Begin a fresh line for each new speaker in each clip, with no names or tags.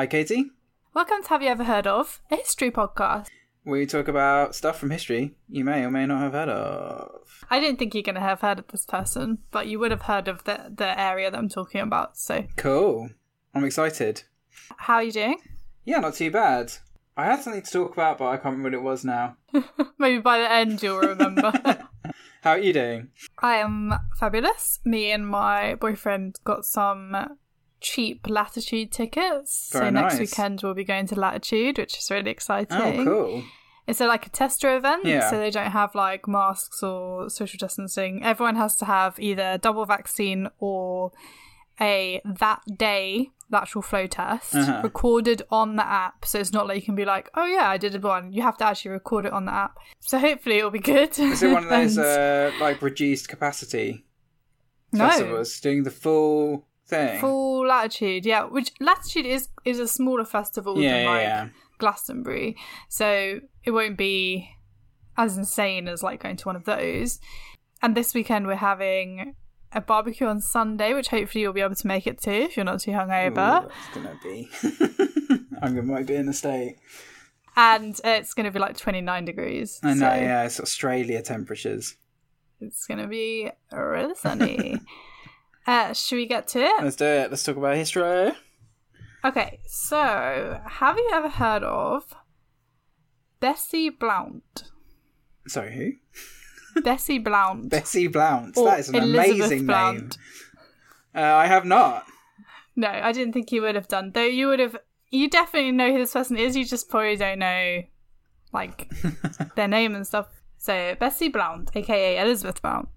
Hi, Katie.
Welcome to Have You Ever Heard of, a history podcast.
We talk about stuff from history you may or may not have heard of.
I didn't think you're going to have heard of this person, but you would have heard of the, the area that I'm talking about. So,
Cool. I'm excited.
how are you doing?
Yeah, not too bad. I had something to talk about, but I can't remember what it was now.
Maybe by the end you'll remember.
How are you doing?
I am fabulous. Me and my boyfriend got some cheap Latitude tickets. so
Very
next
nice.
weekend we'll be going to Latitude, which is really exciting.
Oh, cool.
It's a, like a tester event,
Yeah.
so they don't have like masks or social distancing. Everyone has to have either double vaccine or a that day the actual flow test
Uh-huh.
recorded on the app. So it's not like you can be like, oh yeah, I did one. You have to actually record it on the app. So hopefully it'll be good.
Is it one of those uh, like reduced capacity
No.
festivals doing the full thing?
Full latitude, yeah. Which latitude is is a smaller festival
Yeah,
than
yeah,
like
yeah.
Glastonbury, so it won't be as insane as like going to one of those. And this weekend we're having a barbecue on Sunday, which hopefully you'll be able to make it to if you're not too hungover.
Ooh, that's gonna be. I'm gonna might be in the state.
And it's going to be like 29 degrees.
I know.
so
yeah, it's Australia temperatures.
It's going to be really sunny. uh, should we get to it?
Let's do it. Let's talk about history.
Okay, so have you ever heard of Bessie Blount?
Sorry, who?
Bessie Blount.
Bessie Blount.
Or
that is an
Elizabeth
amazing name.
Blount.
Uh, I have not.
No, I didn't think you would have done. Though you would have. You definitely know who this person is. You just probably don't know, like, their name and stuff. So Bessie Blount, aka Elizabeth Blount.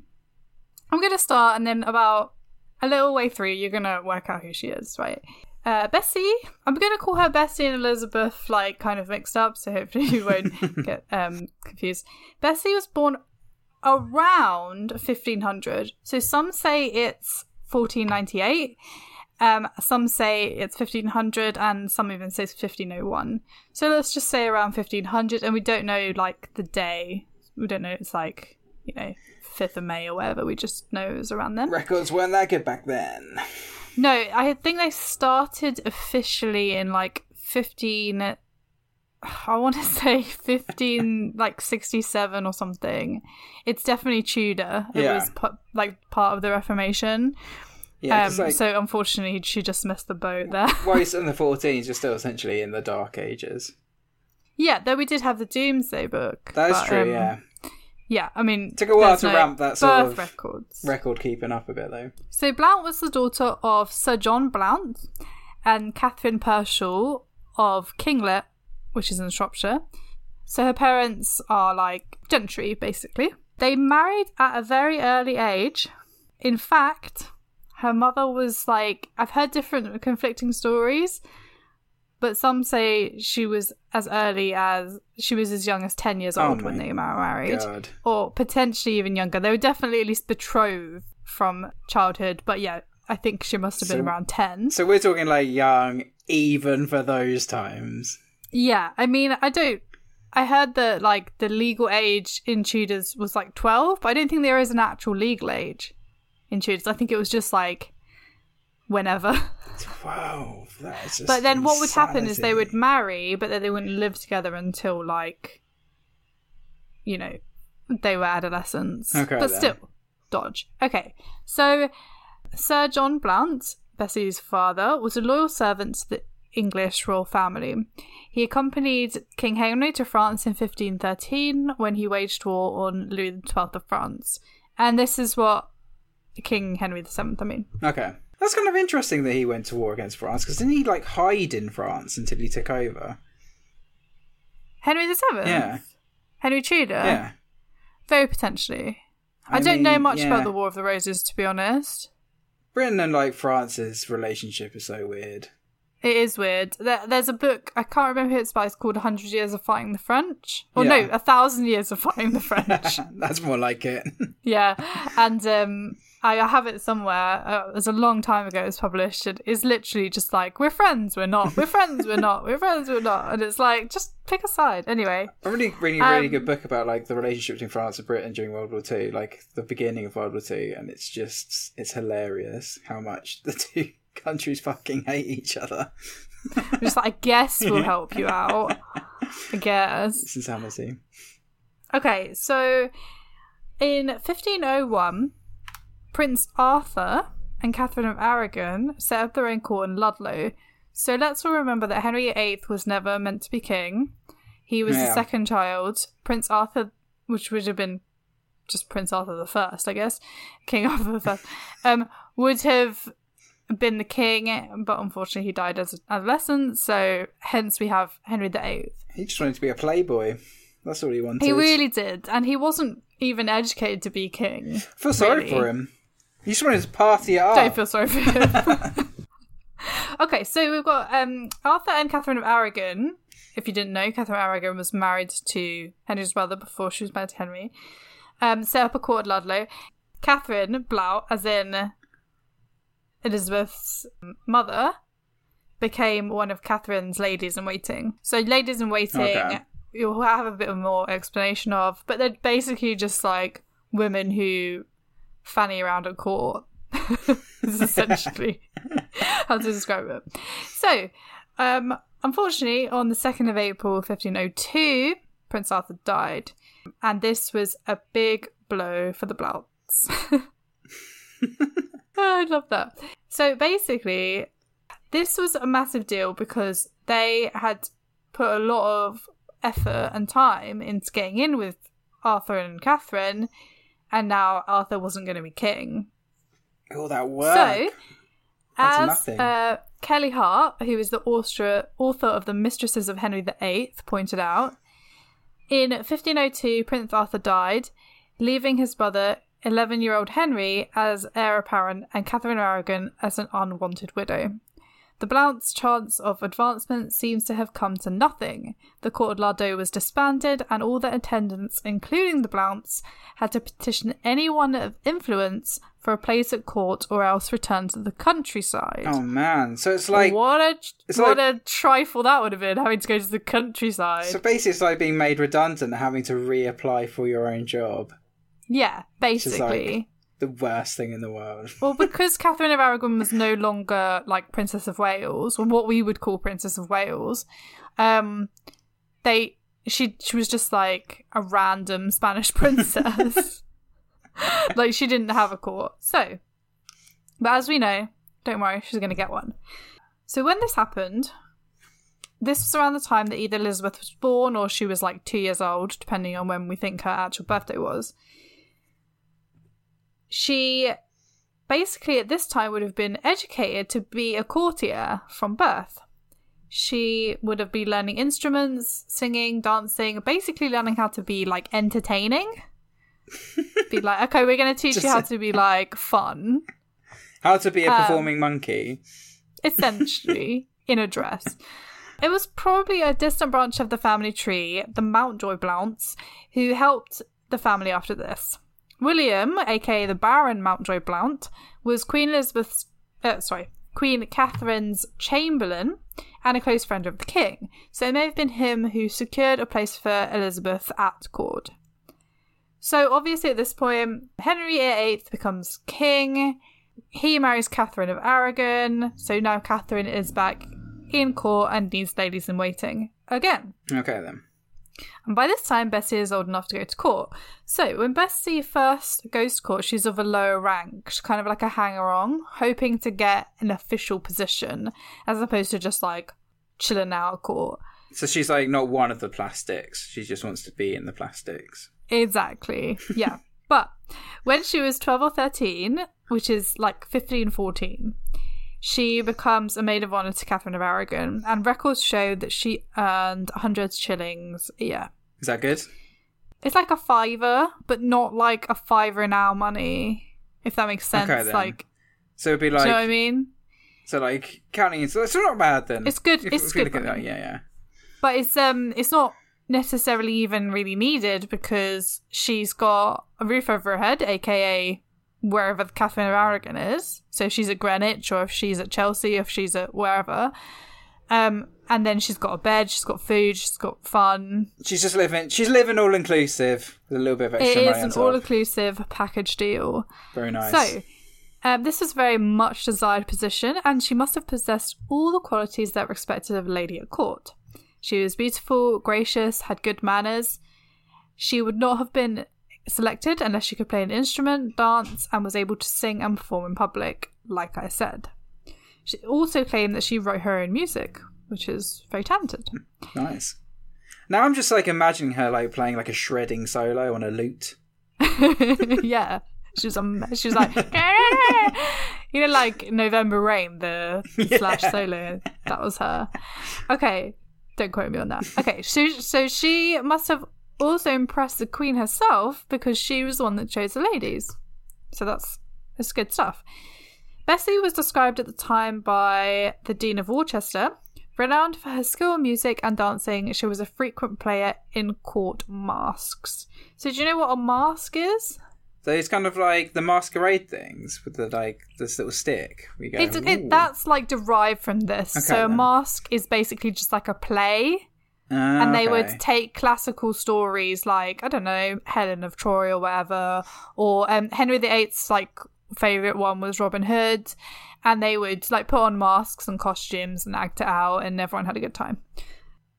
I'm gonna start, and then about a little way through, you're gonna work out who she is, right? Uh, Bessie, I'm gonna call her Bessie and Elizabeth like kind of mixed up, so hopefully you won't get um, confused. Bessie was born around 1500, so some say it's 1498. Um, some say it's 1500 and some even say it's 1501. So let's just say around 1500 and we don't know like the day. We don't know it's like, you know, 5th of May or whatever. We just know it was around then.
Records weren't that good back then.
No, I think they started officially in like 15 I want to say 15 like 67 or something. It's definitely Tudor. It
Yeah.
was pu- like part of the Reformation.
Yeah,
um,
like,
so unfortunately she just missed the boat there.
while you're in the 14s, you're still essentially in the Dark Ages.
yeah, though we did have the Domesday book.
That is
but,
true.
um,
yeah,
Yeah, I mean
Took a while to
no
ramp that sort of
records.
record keeping up a bit though.
So Blount was the daughter of Sir John Blount and Catherine Pershall of Kinlet, which is in Shropshire. So her parents are like gentry, basically. They married at a very early age. In fact, her mother was like I've heard different conflicting stories, but some say she was as early as she was as young as ten years
Oh
old when they were married
God.
or potentially even younger. They were definitely at least betrothed from childhood, but yeah, I think she must have been
So-
around 10.
So we're talking like young, even for those times.
Yeah, I mean, I don't. I heard that like the legal age in Tudors was like 12, but I don't think there is an actual legal age in Tudors. I think it was just like whenever.
Twelve. That is
but then what would happen is they would marry, but then they wouldn't live together until like, you know, they were adolescents.
Okay,
but
then.
still, dodge. Okay, so Sir John Blount, Bessie's father, was a loyal servant to the English royal family. He accompanied King Henry to France in 1513 when he waged war on Louis XII of France. And this is what King Henry VII, I mean.
Okay. That's kind of interesting that he went to war against France because didn't he like hide in France until he took over?
Henry VII?
Yeah.
Henry Tudor?
Yeah.
Very potentially. I,
I
don't know much
yeah.
about the War of the Roses, to be honest.
Britain and like France's relationship is so weird.
It is weird. There, there's a book, I can't remember who it's by, it's called 100 Years of Fighting the French. Or no, A Thousand Years of Fighting the French.
That's more like it.
yeah. And um, I have it somewhere. Uh, it was a long time ago it was published. It is literally just like, we're friends, we're not. We're friends, we're not. We're friends, we're not. And it's like, just pick a side. Anyway.
a really, really, really
Um,
good book about like the relationship between France and Britain during World War Two, like the beginning of World War Two, and it's just it's hilarious how much the two countries fucking hate each other.
I'm Just like, I guess we'll help you out. I guess.
It's insanity.
Okay, so in 1501, Prince Arthur and Catherine of Aragon set up their own court in Ludlow. So let's all remember that Henry VIII was never meant to be king. He was the second child. Prince Arthur, which would have been just Prince Arthur the First, I guess, King Arthur the First, um, would have been the king, but unfortunately he died as an adolescent. So hence we have Henry VIII.
He just wanted to be a playboy. That's all he wanted.
He really did, and he wasn't even educated to be king.
I feel sorry
really.
for him. He just wanted to party it up.
Don't feel sorry for him. okay, so we've got um, Arthur and Catherine of Aragon. If you didn't know, Catherine of Aragon was married to Henry's brother before she was married to Henry. Um, set up a court at Ludlow. Catherine Blount, as in Elizabeth's mother, became one of Catherine's ladies in waiting. So, ladies in waiting,
Okay.
you'll have a bit more explanation of, but they're basically just like women who fanny around at court. is essentially how to describe it. So, um, unfortunately, on the 2nd of April 1502, Prince Arthur died. And this was a big blow for the Blouts. I love that. So basically, this was a massive deal because they had put a lot of effort and time into getting in with Arthur and Catherine, and now Arthur wasn't going to be king.
Oh, that work.
So,
That's
as uh, Kelly Hart, who is the author, author of The Mistresses of Henry VIII, pointed out, in 1502, Prince Arthur died, leaving his brother, 11 year old Henry, as heir apparent and Catherine of Aragon as an unwanted widow. The Blount's chance of advancement seems to have come to nothing. The court of Ludlow was disbanded, and all the attendants, including the Blounts, had to petition anyone of influence for a place at court or else return to the countryside.
oh man. So it's like
what a what
like-
a trifle that would have been having to go to the countryside.
so basically it's like being made redundant and having to reapply for your own job.
yeah, basically.
The worst thing in the world.
Well, because Catherine of Aragon was no longer like Princess of Wales, or what we would call Princess of Wales, um, they she she was just like a random Spanish princess. like she didn't have a court. So, but as we know, don't worry, she's going to get one. So when this happened, this was around the time that either Elizabeth was born or she was like two years old, depending on when we think her actual birthday was. She basically at this time would have been educated to be a courtier from birth. She would have been learning instruments, singing, dancing, basically learning how to be like entertaining. be like, okay, we're going to teach you how to be like fun,
How to be a
Um,
performing monkey.
essentially, in a dress. It was probably a distant branch of the family tree, the Mountjoy Blounts, who helped the family after this. William, aka the Baron Mountjoy Blount, was Queen Elizabeth's, uh, sorry, Queen Catherine's chamberlain and a close friend of the king. So it may have been him who secured a place for Elizabeth at court. So obviously at this point, Henry VIII becomes king. He marries Catherine of Aragon. So now Catherine is back in court and needs ladies in waiting again.
Okay then.
And by this time, Bessie is old enough to go to court. So when Bessie first goes to court, she's of a lower rank. She's kind of like a hanger on, hoping to get an official position as opposed to just like chilling out at court.
So she's like not one of the plastics. She just wants to be in the plastics.
Exactly. Yeah. but when she was 12 or 13, which is like 15, 14, she becomes a maid of honor to Catherine of Aragon, and records show that she earned 100 shillings a year.
Is that good?
It's like a fiver, but not like a fiver in our money, if that makes sense.
Okay, then.
like,
So it'd be
do
like
you know what I mean?
so like counting. So it's not bad then.
It's good-
If-
it's
if
good
look at that, yeah, yeah.
But it's um, it's not necessarily even really needed because she's got a roof over her head, aka wherever Catherine of Aragon is. So if she's at Greenwich, or if she's at Chelsea, if she's at wherever. Um, and then she's got a bed, she's got food, she's got fun.
She's just living. She's living all inclusive with a little bit of extra
is
money on
an all-inclusive package deal.
Very nice.
So, Um, this was a very much desired position, and she must have possessed all the qualities that were expected of a lady at court. She was beautiful, gracious, had good manners. She would not have been selected unless she could play an instrument, dance, and was able to sing and perform in public, like I said. She also claimed that she wrote her own music, which is very talented.
Nice. Now I'm just like imagining her like playing like a shredding solo on a lute.
yeah. She was, um, she was like, you know, like November Rain, the slash solo. That was her. Okay, don't quote me on that. Okay, so so she must have also impressed the queen herself because she was the one that chose the ladies. So that's that's good stuff. Bessie was described at the time by the Dean of Worcester. Renowned for her skill in music and dancing, she was a frequent player in court masks. So, do you know what a mask is?
So it's kind of like the masquerade things with the like this little stick. We go.
It, that's like derived from this.
Okay,
so, a
then.
mask is basically just like a play. And they
okay.
would take classical stories like I don't know Helen of Troy or whatever, or um, Henry VIII's like favorite one was Robin Hood, and they would like put on masks and costumes and act it out, and everyone had a good time.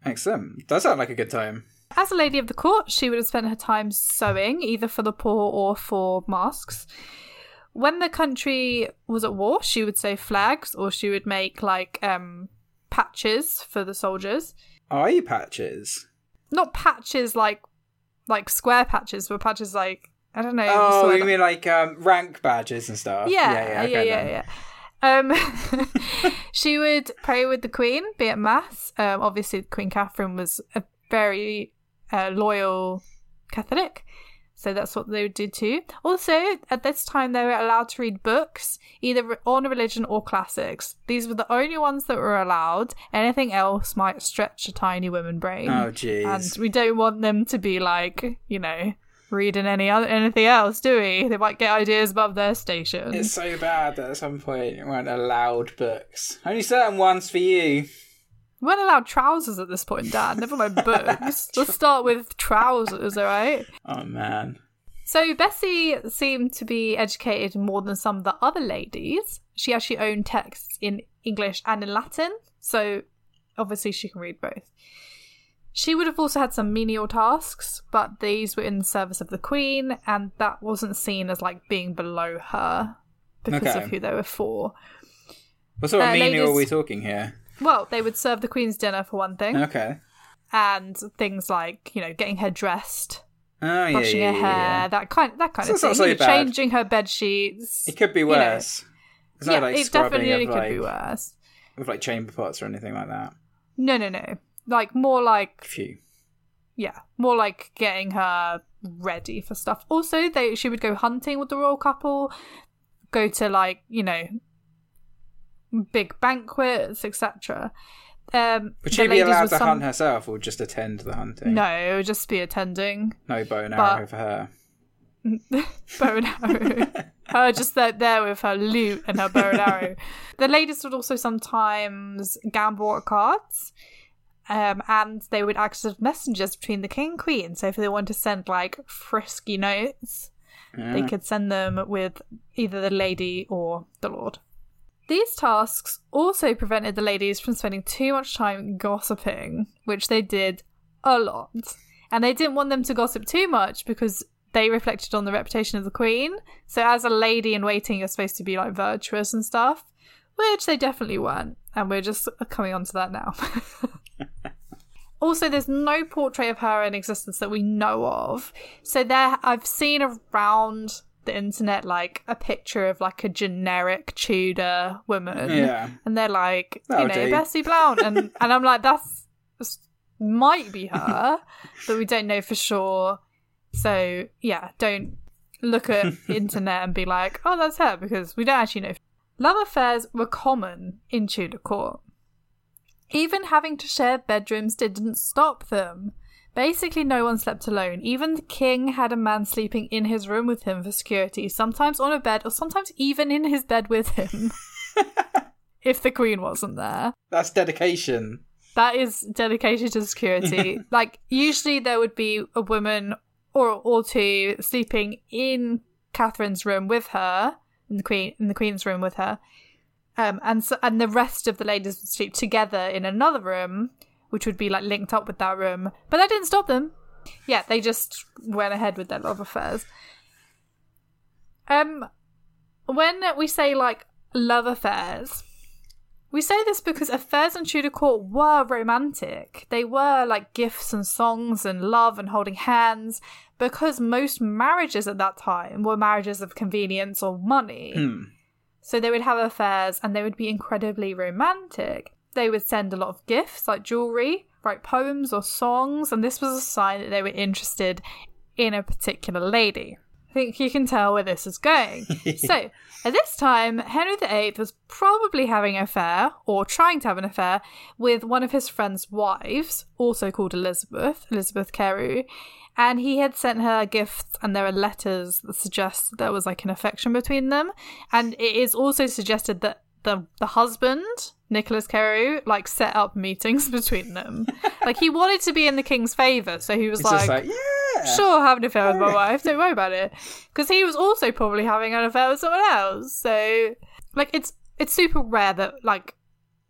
Excellent. Does sound like a good time.
As a lady of the court, she would have spent her time sewing, either for the poor or for masks. When the country was at war, she would sew flags, or she would make like um, patches for the soldiers.
Eye patches.
not patches like like square patches, but patches like I don't know.
Oh, you mean like um, rank badges and stuff?
yeah,
yeah,
yeah,
okay,
yeah,
then.
yeah. Um, she would pray with the Queen, be at mass. Um, obviously, Queen Catherine was a very uh, loyal Catholic, so that's what they would do too. Also, at this time, they were allowed to read books, either on religion or classics. These were the only ones that were allowed. Anything else might stretch a tiny woman brain.
Oh,
and we don't want them to be like, you know, reading any other anything else, do we? They might get ideas above their station.
It's so bad that at some point you weren't allowed books. Only certain ones for you.
We weren't allowed trousers at this point, Dad. Never mind books. Let's start with trousers, all right?
Oh man.
So Bessie seemed to be educated more than some of the other ladies. She actually owned texts in English and in Latin, so obviously she can read both. She would have also had some menial tasks, but these were in the service of the Queen, and that wasn't seen as like being below her because
Okay.
of who they were for.
What sort of
Uh,
menial are we talking here?
Well, they would serve the Queen's dinner for one thing,
Okay.
and things like you know getting her dressed,
Oh yeah,
brushing
yeah,
her
yeah,
hair, that kind that kind
So
of thing.
so
You know, changing her bed sheets.
It could be
know.
worse. There's
yeah,
like
it definitely could
like
be worse.
with like chamber pots or anything like that.
No, no, no. Like more like
Phew.
yeah, more like getting her ready for stuff. Also, they she would go hunting with the royal couple, go to like you know big banquets, etc. Um,
Would she be allowed to
some-
hunt herself or just attend the hunting?
No, it would just be attending
No bow and
But-
arrow for her.
bow and arrow. her just there, there with her lute and her bow and arrow. the ladies would also sometimes gamble at cards. Um, and they would act as messengers between the king and queen. So if they want to send like frisky notes, they could send them with either the lady or the lord. These tasks also prevented the ladies from spending too much time gossiping, which they did a lot. And they didn't want them to gossip too much because they reflected on the reputation of the queen. So, as a lady in waiting, you're supposed to be like virtuous and stuff, which they definitely weren't. And we're just coming on to that now. Also, there's no portrait of her in existence that we know of. So there, I've seen around the internet like a picture of like a generic Tudor woman,
Yeah.
and they're like,
That'll
you know,
do.
Bessie Blount, and and I'm like, that's, that's might be her, but we don't know for sure. So yeah, don't look at internet and be like, oh, that's her, because we don't actually know. Love affairs were common in Tudor court. Even having to share bedrooms didn't stop them. Basically, no one slept alone. Even the king had a man sleeping in his room with him for security, sometimes on a bed, or sometimes even in his bed with him. if the queen wasn't there.
That's dedication.
That is dedication to security. like, usually there would be a woman or, or two sleeping in Catherine's room with her, in the queen in the queen's room with her. Um, and so, and the rest of the ladies would sleep together in another room, which would be like linked up with that room. But that didn't stop them. Yeah, they just went ahead with their love affairs. Um, when we say like love affairs, we say this because affairs in Tudor court were romantic. They were like gifts and songs and love and holding hands because most marriages at that time were marriages of convenience or money. So they would have affairs and they would be incredibly romantic. They would send a lot of gifts like jewelry, write poems or songs, and this was a sign that they were interested in a particular lady. I think you can tell where this is going. so, at this time, Henry VIII was probably having an affair, or trying to have an affair, with one of his friend's wives, also called Elizabeth, Elizabeth Carew, and he had sent her gifts, and there are letters that suggest there was like an affection between them. And it is also suggested that the the husband, Nicholas Carew, like set up meetings between them. like he wanted to be in the king's favour, so he was
It's just like, yeah.
sure, have an affair with my wife. Don't worry about it. Because he was also probably having an affair with someone else. So, like, it's it's super rare that like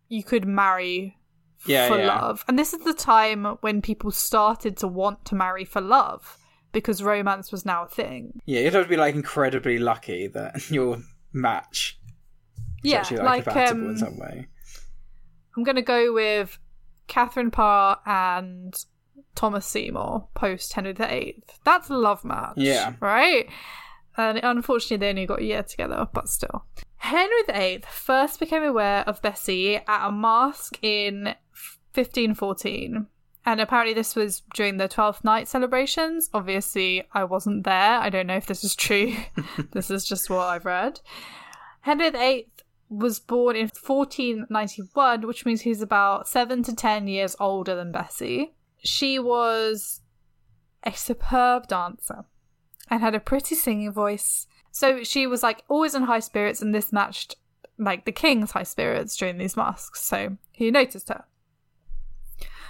you could marry
Yeah,
for
yeah.
love, and this is the time when people started to want to marry for love because romance was now a thing.
Yeah, you'd have to be like incredibly lucky that your match is
Yeah,
actually like,
like
compatible in
um,
some way.
I'm gonna go with Catherine Parr and Thomas Seymour post Henry VIII. That's a love match.
Yeah.
Right? And unfortunately, they only got a year together, but still. Henry VIII first became aware of Bessie at a masque in 1514. And apparently, this was during the Twelfth Night celebrations. Obviously, I wasn't there. I don't know if this is true. this is just what I've read. Henry VIII was born in 1491, which means he's about seven to ten years older than Bessie. She was a superb dancer and had a pretty singing voice. So she was like always in high spirits, and this matched like the king's high spirits during these masks. So he noticed her.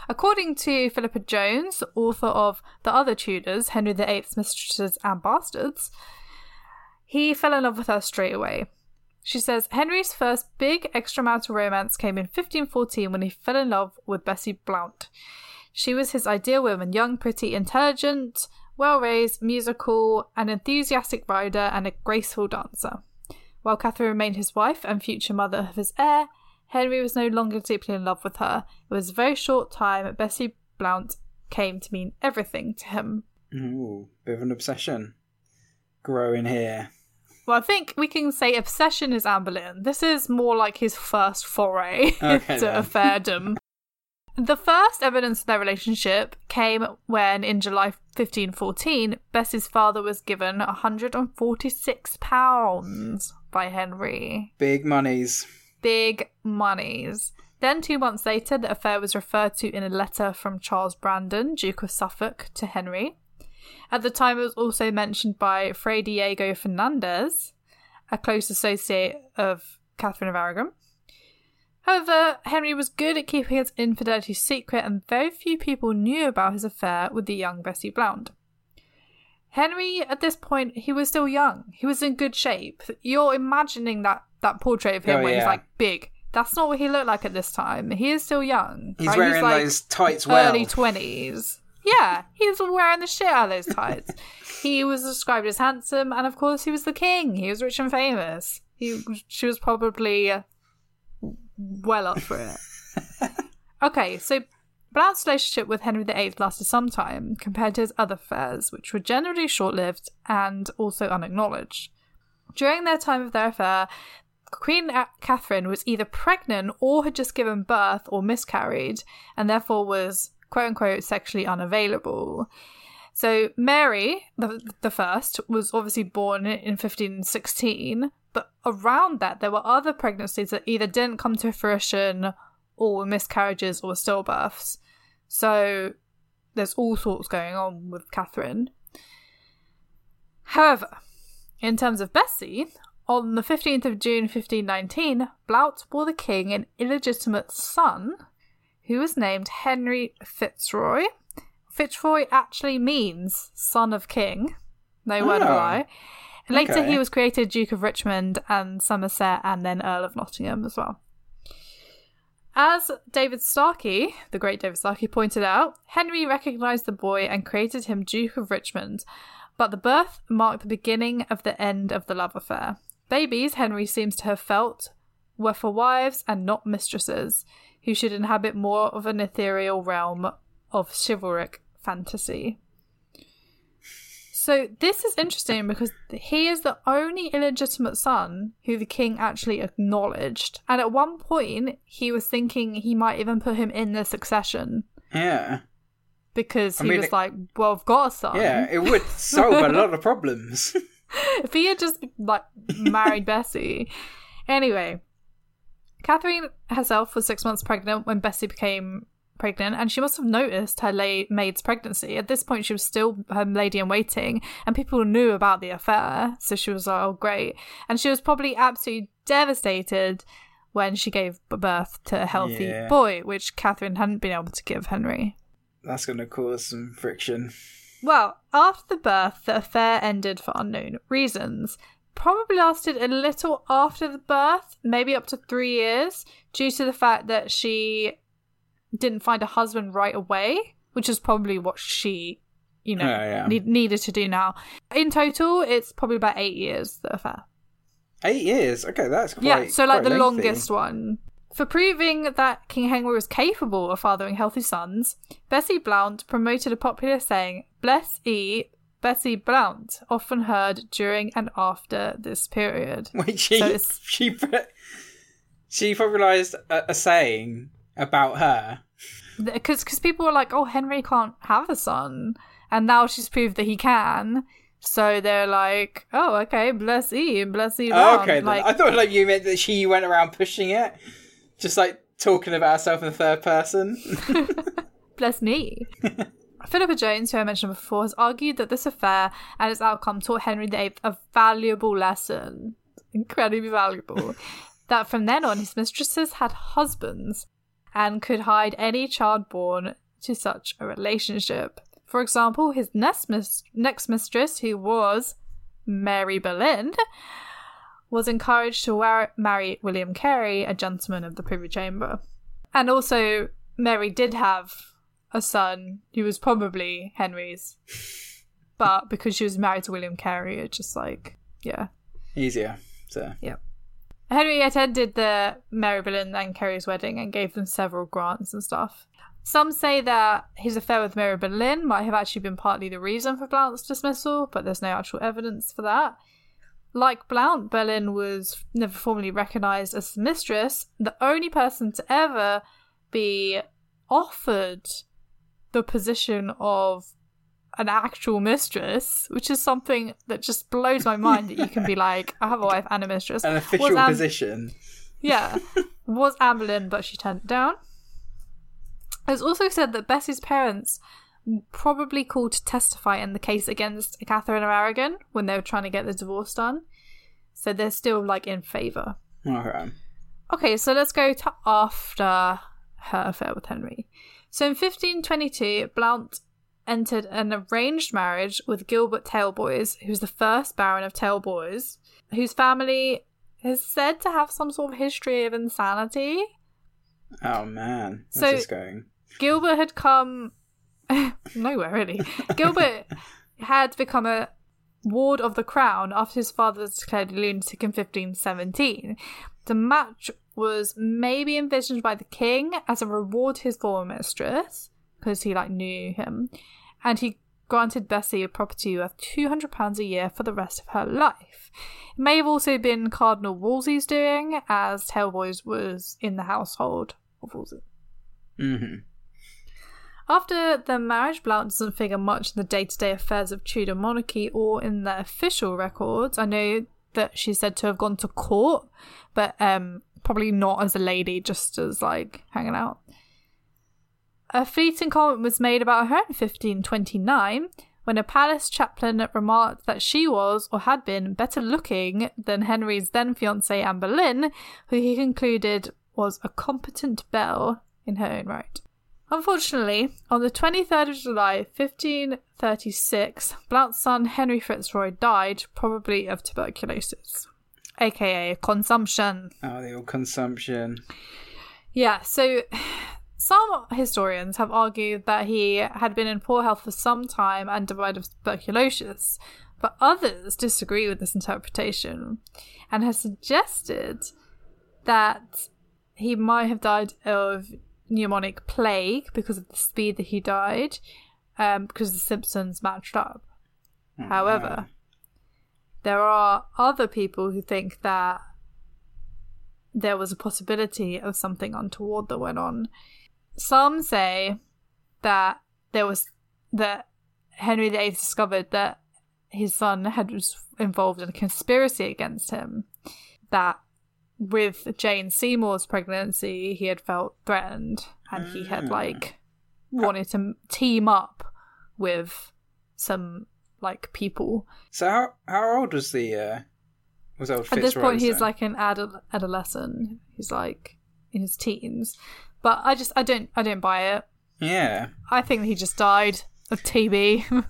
According to Philippa Jones, author of The Other Tudors, Henry VIII's Mistresses and Bastards, he fell in love with her straight away. She says Henry's first big extramarital romance came in 1514 when he fell in love with Bessie Blount. She was his ideal woman, young, pretty, intelligent, well raised, musical, an enthusiastic rider, and a graceful dancer. While Catherine remained his wife and future mother of his heir, Henry was no longer deeply in love with her. It was a very short time that Bessie Blount came to mean everything to him.
Ooh, bit of an obsession growing here.
Well, I think we can say obsession is Anne Boleyn. This is more like his first foray
Okay,
into
then.
affairdom. The first evidence of their relationship came when, in July 1514, Bess's father was given £146 by Henry.
Big monies.
Big monies. Then, two months later, the affair was referred to in a letter from Charles Brandon, Duke of Suffolk, to Henry. At the time, it was also mentioned by Fray Diego Fernandez, a close associate of Catherine of Aragon. However, Henry was good at keeping his infidelity secret, and very few people knew about his affair with the young Bessie Blount. Henry, at this point, he was still young. He was in good shape. You're imagining that that portrait of him
Oh,
where he's like big. That's not what he looked like at this time. He is still young.
He's
right?
wearing
like
those tights well.
early twenties. Yeah, he was wearing the shit out of those tights. he was described as handsome, and of course, he was the king. He was rich and famous. He, she was probably well up for it. okay, so Blount's relationship with Henry VIII lasted some time compared to his other affairs, which were generally short-lived and also unacknowledged. During their time of their affair, Queen Catherine was either pregnant or had just given birth or miscarried, and therefore was quote unquote sexually unavailable. So Mary, the, the first, was obviously born in 1516, but around that there were other pregnancies that either didn't come to fruition or were miscarriages or stillbirths. So there's all sorts going on with Catherine. However, in terms of Bessie, on the 15th of June 1519, Blount bore the king an illegitimate son who was named Henry Fitzroy. Fitzroy actually means son of king, no word of a
Oh.
lie. Later,
Okay.
he was created Duke of Richmond and Somerset, and then Earl of Nottingham as well. As David Starkey, the great David Starkey, pointed out, Henry recognised the boy and created him Duke of Richmond, but the birth marked the beginning of the end of the love affair. Babies, Henry seems to have felt, were for wives and not mistresses, who should inhabit more of an ethereal realm of chivalric fantasy. So this is interesting because he is the only illegitimate son who the king actually acknowledged. And at one point, he was thinking he might even put him in the succession
Yeah.
because
I
he
mean,
was
it-
like, "Well, I've got a son."
Yeah, it would solve a lot of problems.
if he had just like married Bessie. Anyway, Catherine herself was six months pregnant when Bessie became pregnant, and she must have noticed her la- maid's pregnancy. At this point, she was still her lady in waiting, and people knew about the affair. So she was like, "Oh, great!" And she was probably absolutely devastated when she gave birth to a healthy
Yeah.
boy, which Catherine hadn't been able to give Henry.
That's going to cause some friction.
Well, after the birth, the affair ended for unknown reasons. Probably lasted a little after the birth, maybe up to three years, due to the fact that she didn't find a husband right away, which is probably what she, you know,
Yeah, yeah.
need, needed to do now. In total, it's probably about eight years, the affair.
Eight years. Okay, that's quite.
yeah, so like the
lengthy.
longest one. For proving that King Henry was capable of fathering healthy sons, Bessie Blount promoted a popular saying, Bless E. Bessie Blount, often heard during and after this period.
Wait, she
So
she she popularized a, a saying about her.
Because because people were like, oh, Henry can't have a son. And now she's proved that he can. So they're like, oh, okay, bless E. Bless E.
Oh, okay,
like,
I thought like you meant that she went around pushing it, just like talking about herself in the third person.
Bless me. Philippa Jones, who I mentioned before, has argued that this affair and its outcome taught Henry VIII a valuable lesson. Incredibly valuable. that from then on, his mistresses had husbands and could hide any child born to such a relationship. For example, his next, mis- next mistress, who was Mary Boleyn, was encouraged to war- marry William Carey, a gentleman of the Privy Chamber. And also, Mary did have a son who was probably Henry's, but because she was married to William Carey, it just like, yeah.
Easier. So yeah.
Henry attended the Mary Boleyn and Carey's wedding and gave them several grants and stuff. Some say that his affair with Mary Boleyn might have actually been partly the reason for Blount's dismissal, but there's no actual evidence for that. Like Blount, Boleyn was never formally recognised as the mistress, the only person to ever be offered the position of an actual mistress, which is something that just blows my mind that you can be like, I have a wife and a mistress.
an official
Anne-
position.
yeah, was Anne Boleyn, but she turned it down. It's also said that Bessie's parents probably called to testify in the case against Catherine of Aragon when they were trying to get the divorce done. So they're still like in favour.
Okay.
Okay, so let's go to after her affair with Henry. So in 1522, Blount entered an arranged marriage with Gilbert Tailboys, who's the first Baron of Tailboys, whose family is said to have some sort of history of insanity.
Oh man,
So-
where's this going?
Gilbert had come nowhere really. Gilbert had become a ward of the crown after his father was declared a lunatic in 1517. The match was maybe envisioned by the king as a reward to his former mistress because he like knew him, and he granted Bessie a property worth two hundred pounds a year for the rest of her life. It may have also been Cardinal Wolsey's doing, as Tailboys was in the household of Wolsey.
hmm
After the marriage, Blount doesn't figure much in the day to day affairs of Tudor monarchy or in the official records. I know that she's said to have gone to court, but um, probably not as a lady, just as like hanging out. A fleeting comment was made about her in 1529 when a palace chaplain remarked that she was, or had been, better looking than Henry's then fiancée Anne Boleyn, who he concluded was a competent belle in her own right. Unfortunately, on the 23rd of July, 1536, Blount's son Henry Fitzroy died, probably of tuberculosis, aka consumption.
Oh, the old consumption.
Yeah, so some historians have argued that he had been in poor health for some time and died of tuberculosis, but others disagree with this interpretation and have suggested that he might have died of pneumonic plague because of the speed that he died, um, because the symptoms matched up. However, there are other people who think that there was a possibility of something untoward that went on. Some say that there was that Henry VIII discovered that his son had was involved in a conspiracy against him. That with Jane Seymour's pregnancy, he had felt threatened and he had mm. like wanted to team up with some like people.
So how how old was the uh was old
At this point, he's
then?
like an adol- adolescent. He's like in his teens, but I just I don't I don't buy it.
Yeah.
I think he just died of TB.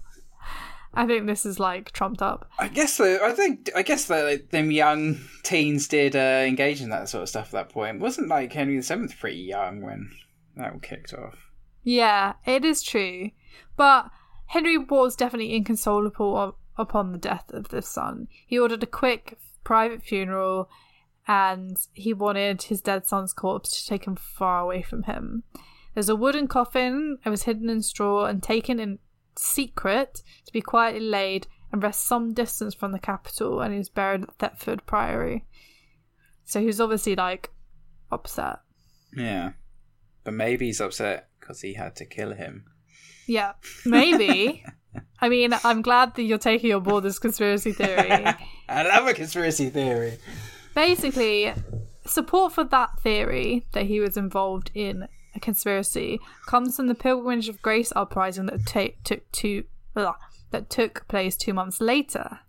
I think this is like trumped up.
I guess so. I think I guess that like, them young teens did uh, engage in that sort of stuff at that point. Wasn't like Henry VII pretty young when that all kicked off?
Yeah, it is true. But Henry was definitely inconsolable upon the death of this son. He ordered a quick private funeral and he wanted his dead son's corpse to take him far away from him. There's a wooden coffin. It was hidden in straw and taken in secret to be quietly laid and rest some distance from the capital, and he was buried at Thetford Priory. So he was obviously like upset.
Yeah. But maybe he's upset because he had to kill him.
Yeah, maybe. I mean, I'm glad that you're taking on board this conspiracy theory.
I love a conspiracy theory.
Basically, support for that theory that he was involved in a conspiracy comes from the Pilgrimage of Grace uprising that ta- took two ugh, that took place two months later.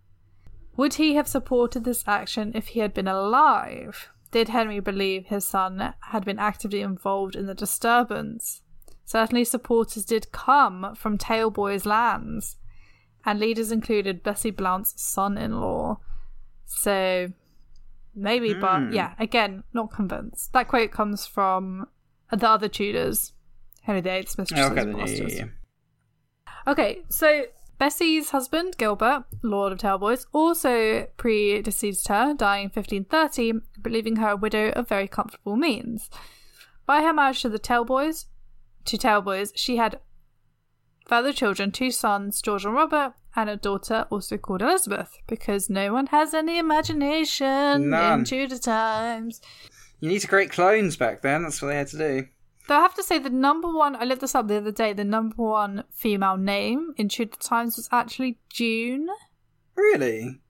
Would he have supported this action if he had been alive? Did Henry believe his son had been actively involved in the disturbance? Certainly, supporters did come from Tailboy's lands, and leaders included Bessie Blount's son in law. So, maybe, but hmm. yeah, again, not convinced. That quote comes from the other Tudors, Henry VIII's mistresses
Okay,
and
yeah, yeah, yeah.
Okay, so Bessie's husband, Gilbert, Lord of Tailboys, also predeceased her, dying in 1530, but leaving her a widow of very comfortable means. By her marriage to the Talboys, to Talboys, she had further children, two sons, George and Robert, and a daughter also called Elizabeth, because no one has any imagination
None.
in Tudor times.
You need to create clones back then. That's what they had to do.
Though I have to say, the number one, I looked this up the other day, the number one female name in Tudor times was actually June.
Really?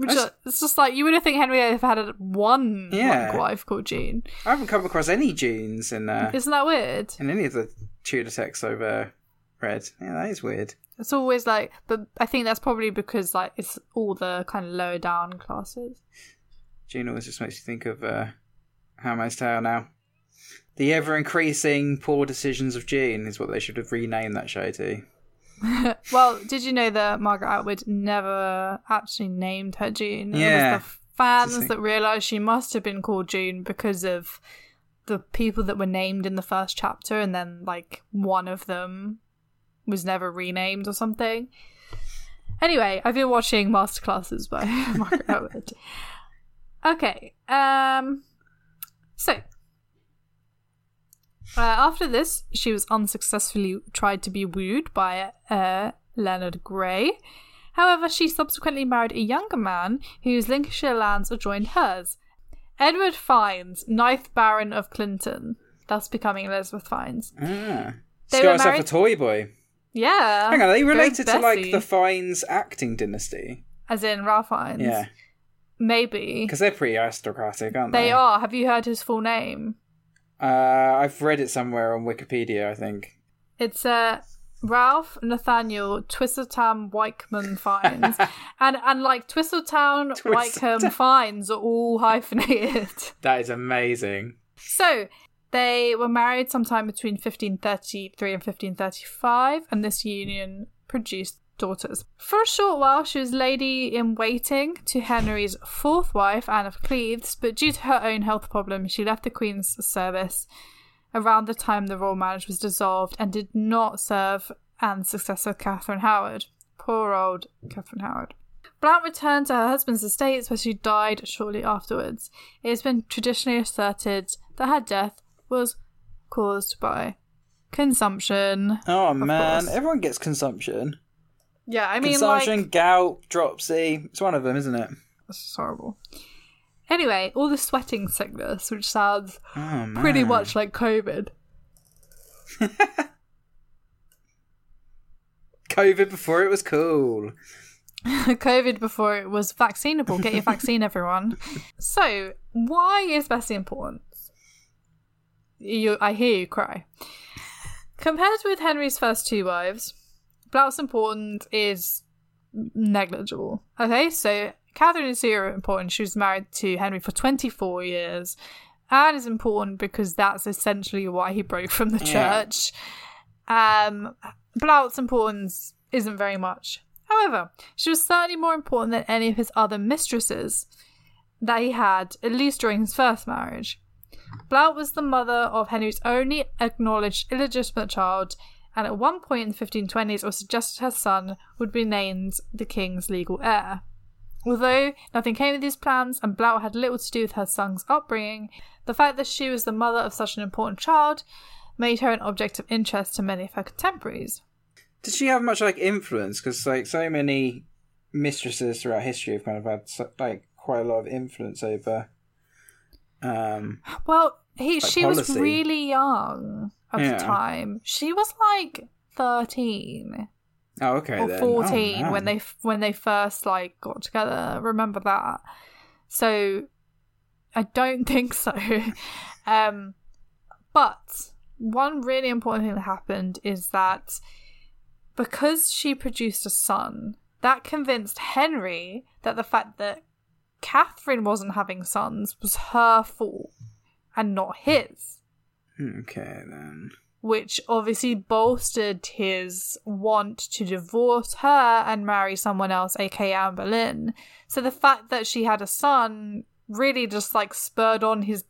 Which is, it's just like, you would have think Henry VIII had a- one
Yeah.
wife called June.
I haven't come across any Junes in uh,
Isn't that weird?
in any of the Tudor texts I've uh, read. Yeah, that is weird.
It's always like, but I think that's probably because like it's all the kind of lower down classes.
June always just makes you think of uh, Handmaid's Tale now. The ever increasing poor decisions of June is what they should have renamed that show to.
Well, did you know that Margaret Atwood never actually named her June?
Yeah.
It was the fans that realised she must have been called June because of the people that were named in the first chapter, and then like one of them was never renamed or something. Anyway, I've been watching masterclasses by Margaret Atwood. Okay, um, so uh, after this, she was unsuccessfully tried to be wooed by uh, Leonard Grey. However, she subsequently married a younger man whose Lincolnshire lands adjoined hers. Edward Fiennes, ninth Baron of Clinton, thus becoming Elizabeth Fiennes.
Ah.
They were
got herself
married-
a toy boy.
Yeah.
Hang on, are they related to like the Fiennes acting dynasty?
As in Ralph Fiennes?
Yeah,
Maybe.
because they're pretty aristocratic, aren't they?
They are. Have you heard his full name?
Uh, I've read it somewhere on Wikipedia, I think.
It's uh, Ralph Nathaniel Twistletown Wykeman Fiennes. and and like Twistletown
Twistletown.
Fiennes are all hyphenated.
That is amazing.
So They were married sometime between 1533 and 1535, and this union produced daughters. For a short while, she was lady in waiting to Henry's fourth wife, Anne of Cleves, but due to her own health problems, she left the Queen's service around the time the royal marriage was dissolved and did not serve Anne's successor, Catherine Howard. Poor old Catherine Howard. Blount returned to her husband's estates where she died shortly afterwards. It has been traditionally asserted that her death was caused by consumption.
Oh man,
course.
everyone gets consumption.
Yeah, I mean,
consumption,
like,
gout, dropsy. It's one of them, isn't it?
this is horrible. Anyway, all the sweating sickness, which sounds
Oh
pretty much like COVID.
COVID before it was cool.
COVID before it was vaccinable. Get your vaccine, everyone. So, why is Bessie important? You, I hear you cry. Compared with Henry's first two wives, Blount's importance is negligible. Okay, so Catherine is super important. She was married to Henry for 24 years. Anne is important because that's essentially why he broke from the
Yeah.
church. Um, Blount's importance isn't very much. However, she was certainly more important than any of his other mistresses that he had, at least during his first marriage. Blount was the mother of Henry's only acknowledged illegitimate child, and at one point in the 1520s, it was suggested her son would be named the king's legal heir. Although nothing came of these plans and Blount had little to do with her son's upbringing, the fact that she was the mother of such an important child made her an object of interest to many of her contemporaries.
Did she have much like influence? Because like so many mistresses throughout history have kind of had like quite a lot of influence over. Um.
Well, he
Like
she was really young at
Yeah.
the time. She was like thirteen
Oh, okay
or
then.
fourteen
Oh,
when they when they first like got together. Remember that? So I don't think so. um, but one really important thing that happened is that because she produced a son, that convinced Henry that the fact that Catherine wasn't having sons was her fault and not his
Okay then.
which obviously bolstered his want to divorce her and marry someone else, aka Anne Boleyn. So the fact that she had a son really just like spurred on his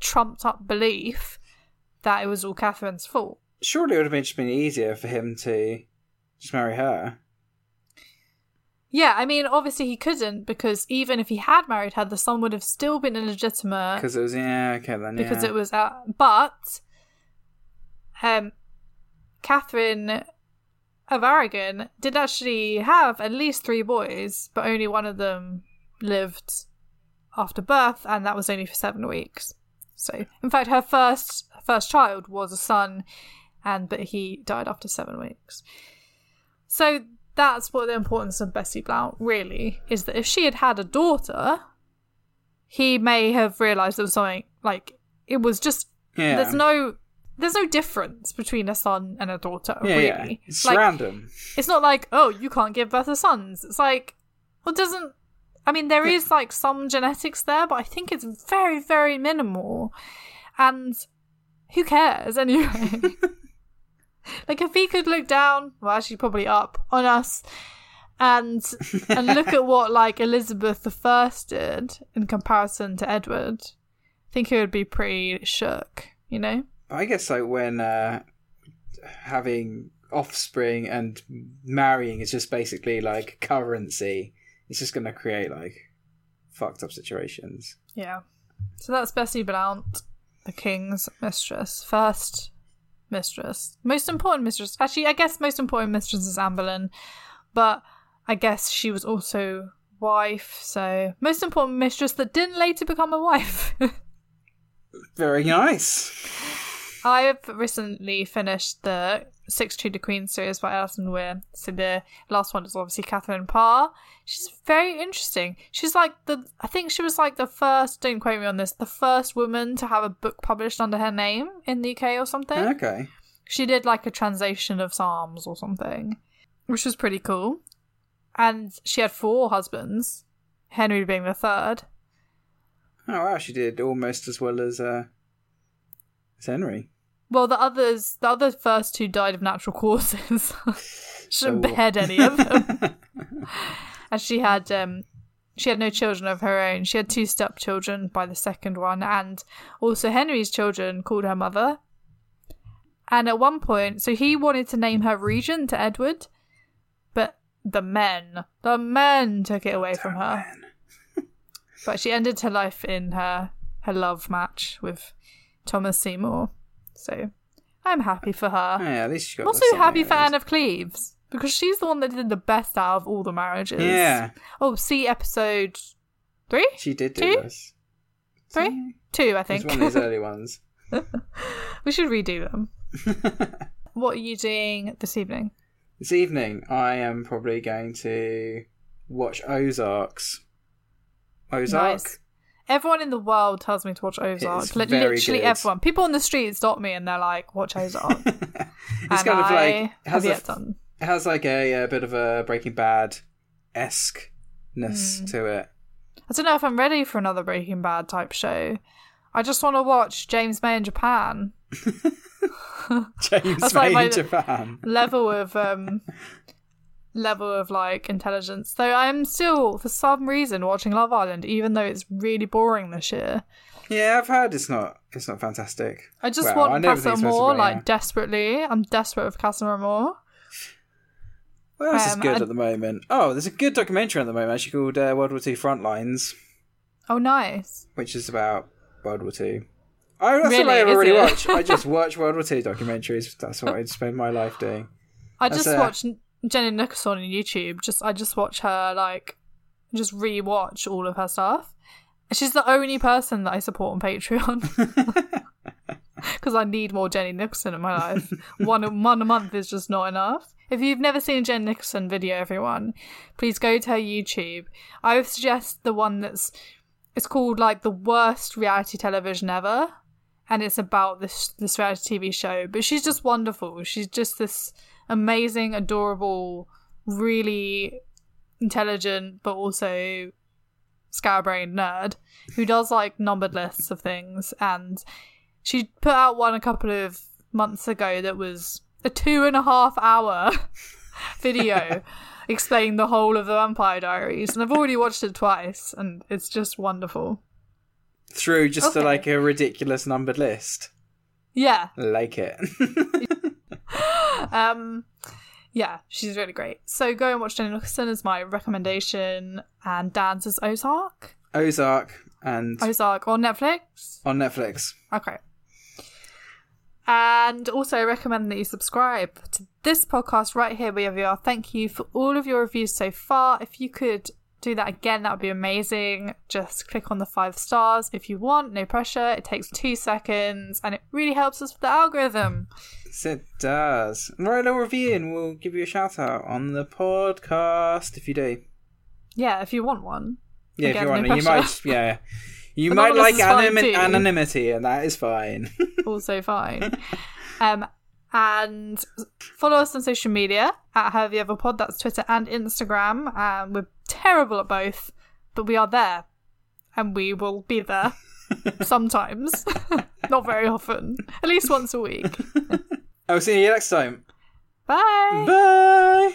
trumped up belief that it was all Catherine's fault.
Surely it would have been just been easier for him to just marry her.
Yeah, I mean, obviously he couldn't because even if he had married her, the son would have still been illegitimate
Because it was yeah okay then yeah.
because it was uh, but um Catherine of Aragon did actually have at least three boys, but only one of them lived after birth, and that was only for seven weeks. So, in fact, her first first child was a son, and but he died after seven weeks. So that's what the importance of Bessie Blount really is that if she had had a daughter, he may have realized there was something like it was just
yeah.
there's no there's no difference between a son and a daughter
yeah, yeah.
really
It's
like
random.
it's not like oh you can't give birth to sons it's like well doesn't i mean there is like some genetics there but i think it's very very minimal and who cares anyway like if he could look down well actually probably up on us and and look at what like elizabeth the first did in comparison to edward i think he would be pretty shook you know
I guess like when uh, having offspring and marrying is just basically like currency, it's just gonna create like fucked up situations.
Yeah. So that's Bessie Blount, the king's mistress. First mistress. Most important mistress. Actually, I guess most important mistress is Anne Boleyn, but I guess she was also wife, so most important mistress that didn't later become a wife.
Very nice.
I've recently finished the Six Tudor Queens series by Alison Weir. So the last one is obviously Catherine Parr. She's very interesting. She's like the I think she was like the first don't quote me on this, the first woman to have a book published under her name in the UK or something.
Okay.
She did like a translation of Psalms or something. Which was pretty cool. And she had four husbands, Henry being the third.
Oh wow, she did almost as well as uh, It's Henry.
Well, the others, the other first two died of natural causes. Shouldn't
Oh.
behead any of them. and she had, um, she had no children of her own. She had two stepchildren by the second one, and also Henry's children called her mother. And at one point, so he wanted to name her regent to Edward, but the men, the men took it away from her. But she ended her life in her her love match with Thomas Seymour. So I'm happy for her.
Oh, yeah, at least she got
I'm also happy for. Anne of Cleves because she's the one that did the best out of all the marriages.
Yeah,
Oh, see episode three,
she did do
Two?
this.
three, two, I
It's
think.
one of these early ones.
we should redo them. What are you doing this evening?
This evening, I am probably going to watch Ozarks. Ozark.
Nice. Everyone in the world tells me to watch Ozark.
It's
literally
good.
everyone. People on the street stop me and they're like, "Watch Ozark."
it's
and
kind of
I
like has, a,
done.
it has like a, a bit of a Breaking Bad esque ness
Hmm.
to it.
I don't know if I'm ready for another Breaking Bad type show. I just want to watch James May in Japan.
James
That's
May
like my-
in Japan.
Level of um level of like intelligence. Though I am still for some reason watching Love Island, even though it's really boring this year.
Yeah, I've heard it's not it's not fantastic.
I just
Well,
want Casa
think it's supposed to
Amor
be,
like
yeah.
desperately. I'm desperate with Casa Amor.
What else is
Um,
good
I-
at the moment? Oh, there's a good documentary at the moment actually called uh, World War Two Frontlines,
Oh, nice.
which is about World War Two. I, that's
Really?
all I ever
Is
really
it?
watch. I just watch World War Two documentaries. That's what I'd spend my life doing.
I
That's
just
a-
watched Jenny Nicholson on YouTube. Just I just watch her like just re-watch all of her stuff. She's the only person that I support on Patreon because I need more Jenny Nicholson in my life. one one a month is just not enough. If you've never seen a Jenny Nicholson video, everyone, please go to her YouTube. I would suggest the one that's it's called like the worst reality television ever, and it's about this this reality TV show. But she's just wonderful. She's just this amazing, adorable, really intelligent, but also scatterbrained nerd who does like numbered lists of things. And she put out one a couple of months ago that was a two and a half hour video explaining the whole of the Vampire Diaries. And I've already watched it twice, and it's just wonderful.
Through just
Okay.
a, like a ridiculous numbered list.
Yeah.
Like it.
Um, yeah, she's really great. So go and watch Jenny Nicholson is my recommendation, and Dan's is Ozark.
Ozark and
Ozark on Netflix.
on Netflix.
Okay. And also I recommend that you subscribe to this podcast right here wherever you are. Thank you for all of your reviews so far. If you could do that again, that would be amazing. Just click on the five stars if you want, no pressure. It takes two seconds and it really helps us with the algorithm.
Yes, it does. And write a review and we'll give you a shout out on the podcast if you do.
Yeah, if you want one.
Yeah,
Again,
if you want
no
it. You might, yeah. You
But
might like
is fine
anonymity,
too.
anonymity, and that is fine.
also fine. um, and follow us on social media at Have You Ever Pod. That's Twitter and Instagram. Um, we're terrible at both, but we are there, and we will be there sometimes, not very often, at least once a week.
I'll see you next time.
Bye.
Bye.